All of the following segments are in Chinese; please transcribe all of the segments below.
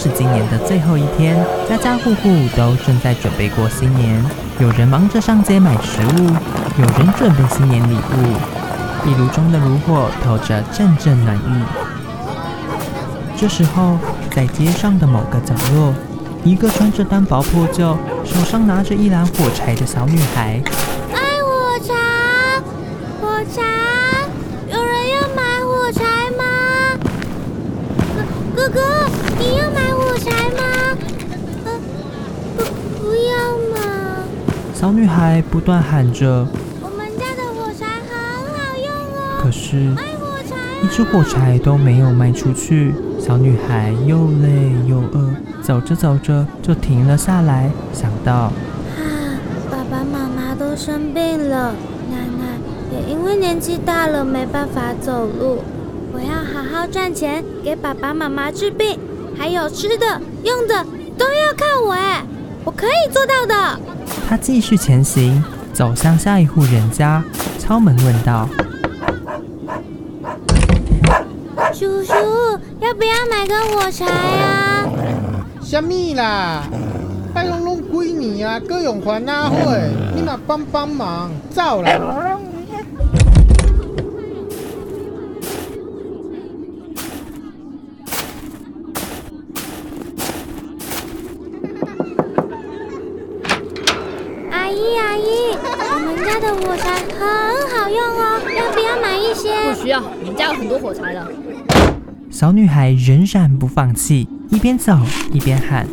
是今年的最后一天，家家户户都正在准备过新年。有人忙着上街买食物，有人准备新年礼物。壁炉中的炉火透着阵阵暖意。这时候，在街上的某个角落，一个穿着单薄破旧、手上拿着一篮火柴的小女孩。爱火柴，火柴，有人要买火柴吗？哥哥哥，你要买火柴吗？呃，不，不要嘛。小女孩不断喊着，我们家的火柴很好用哦。可是，买火柴啊！一支火柴都没有卖出去。小女孩又累又饿，走着走着就停了下来，想到啊，爸爸妈妈都生病了，奶奶也因为年纪大了没办法走路。我要好好赚钱，给爸爸妈妈治病，还有吃的用的都要靠我哎，我可以做到的。她继续前行，走向下一户人家，敲门问道。叔叔，要不要买根火柴啊？什么啦？拜拢拢归你啊，各用还哪会？你嘛帮帮忙，走啦！姨阿姨，我们家的火柴很好用哦，要不要买一些？不需要，我们家有很多火柴的。小女孩仍然不放弃，一边走一边喊。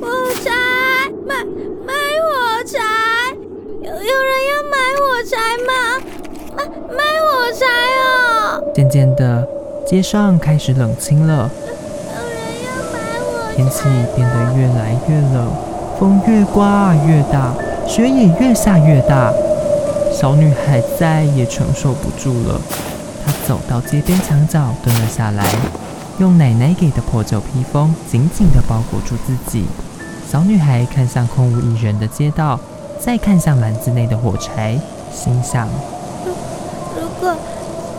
火柴，买买火柴，有有人要买火柴吗？买买火柴哦！渐渐的，街上开始冷清了，有人要买火。天气变得越来越冷，风越刮越大，雪也越下越大。小女孩再也承受不住了，她走到街边墙角蹲了下来，用奶奶给的破旧披风紧紧地包裹住自己。小女孩看向空无一人的街道，再看向篮子内的火柴，心想。如果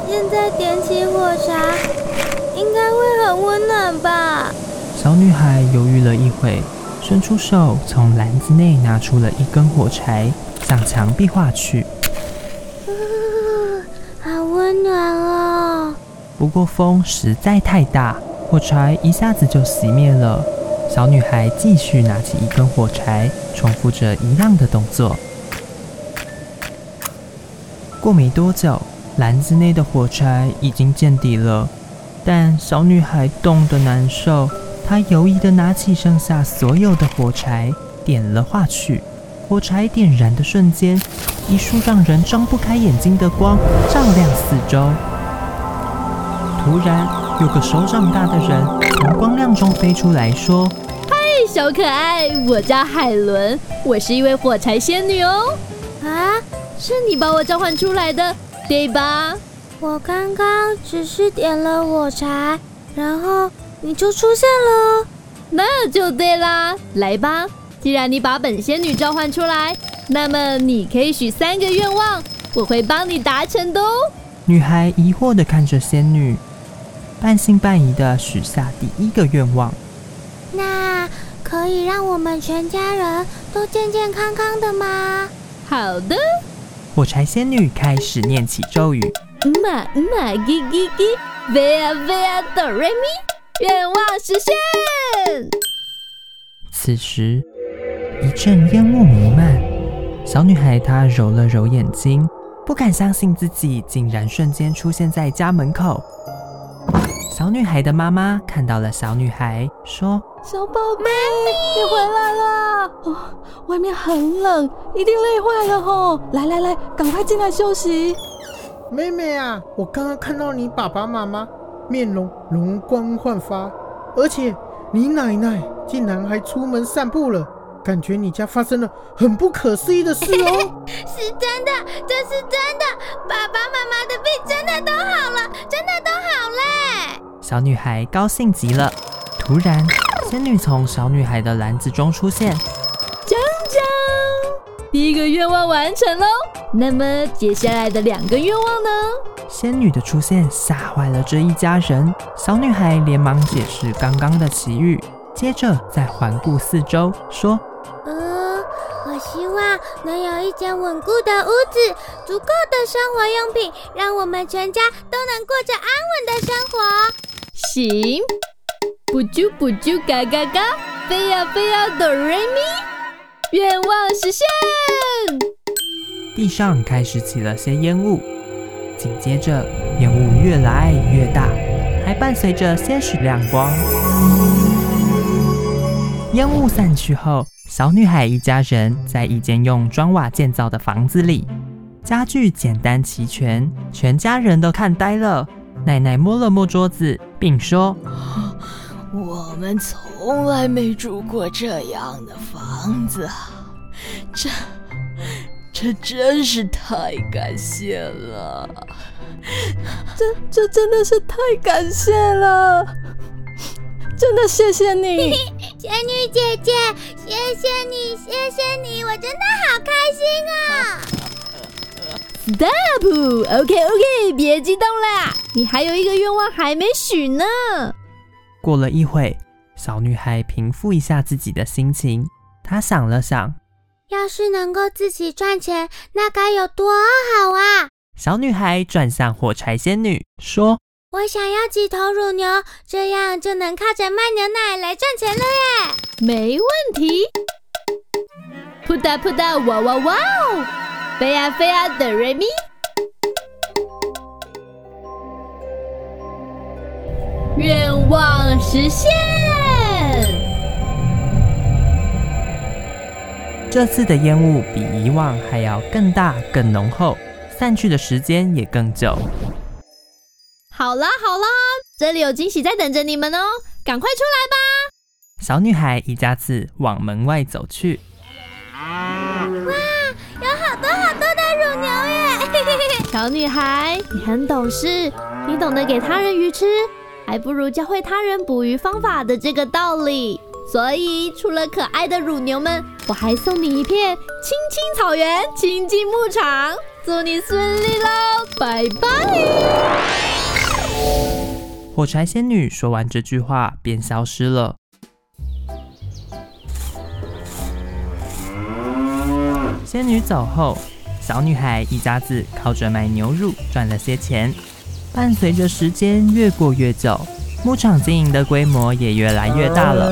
现在点起火柴，应该会很温暖吧？小女孩犹豫了一会，伸出手从篮子内拿出了一根火柴，向墙壁划去。嗯，好温暖哦！不过风实在太大，火柴一下子就熄灭了。小女孩继续拿起一根火柴，重复着一样的动作。过没多久，篮子内的火柴已经见底了，但小女孩冻得难受。她犹疑地拿起剩下所有的火柴，点了画去。火柴点燃的瞬间，一束让人睁不开眼睛的光照亮四周。突然，有个手掌大的人从光亮中飞出来，说：“嗨，小可爱，我叫海伦，我是一位火柴仙女哦。啊，是你把我召唤出来的，对吧？我刚刚只是点了火柴，然后你就出现了。那就对啦，来吧。既然你把本仙女召唤出来，那么你可以许三个愿望，我会帮你达成的哦。女孩疑惑地看着仙女，半信半疑地许下第一个愿望。那可以让我们全家人都健健康康的吗？好的。火柴仙女开始念起咒语：嘛嘛叽叽叽，贝啊贝啊哆瑞咪，愿望实现。此时。一阵烟雾弥漫，小女孩她揉了揉眼睛，不敢相信自己竟然瞬间出现在家门口。小女孩的妈妈看到了小女孩，说：“小宝贝，你回来了！哦，外面很冷，一定累坏了吼！来来来，赶快进来休息。”妹妹啊，我刚刚看到你爸爸妈妈面容容光焕发，而且你奶奶竟然还出门散步了。感觉你家发生了很不可思议的事哦！是真的，这是真的，爸爸妈妈的病真的都好了，真的都好嘞！小女孩高兴极了。突然，仙女从小女孩的篮子中出现，锵锵！第一个愿望完成喽。那么接下来的两个愿望呢？仙女的出现吓坏了这一家人，小女孩连忙解释刚刚的奇遇，接着再环顾四周，说：“呃，我希望能有一间稳固的屋子，足够的生活用品，让我们全家都能过着安稳的生活。”行，不啾不啾嘎嘎嘎，飞呀飞呀哆瑞咪，愿望实现。地上开始起了些烟雾，紧接着烟雾越来越大，还伴随着些许亮光。烟雾散去后，小女孩一家人在一间用砖瓦建造的房子里，家具简单齐全，全家人都看呆了。奶奶摸了摸桌子，并说：“ 我们从来没住过这样的房子，这……”这真是太感谢了，这这真的是太感谢了，真的谢谢你，仙女姐姐，谢谢你，谢谢你，我真的好开心啊！Stop，OK OK，别激动啦，你还有一个愿望还没许呢。过了一会，小女孩平复一下自己的心情，她想了想。要是能够自己赚钱，那该有多好啊！小女孩转向火柴仙女说：“我想要几头乳牛，这样就能靠着卖牛奶来赚钱了耶！”没问题！扑哒扑哒，哇哇哇哦！飞呀飞呀，哆瑞咪，愿望实现。这次的烟雾比以往还要更大、更浓厚，散去的时间也更久。好啦好啦，这里有惊喜在等着你们哦，赶快出来吧！小女孩一家子往门外走去。哇，有好多好多的乳牛耶！小女孩，你很懂事，你懂得给他人鱼吃，还不如教会他人捕鱼方法的这个道理。所以，除了可爱的乳牛们，我还送你一片青青草原、青青牧场，祝你顺利喽！拜拜。火柴仙女说完这句话，便消失了。仙女走后，小女孩一家子靠着卖牛乳赚了些钱。伴随着时间越过越久。牧场经营的规模也越来越大了。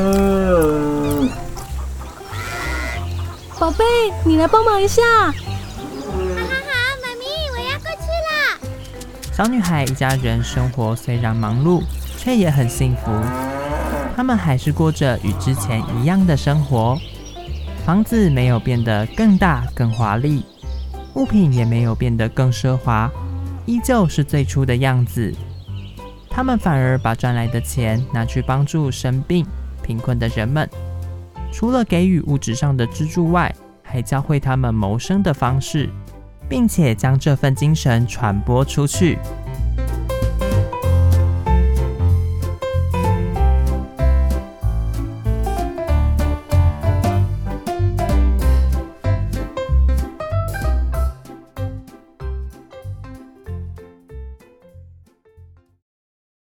宝贝，你来帮忙一下。好好好，妈咪，我要过去了。小女孩一家人生活虽然忙碌，却也很幸福。他们还是过着与之前一样的生活。房子没有变得更大更华丽，物品也没有变得更奢华，依旧是最初的样子。他们反而把赚来的钱拿去帮助生病、贫困的人们，除了给予物质上的资助外，还教会他们谋生的方式，并且将这份精神传播出去。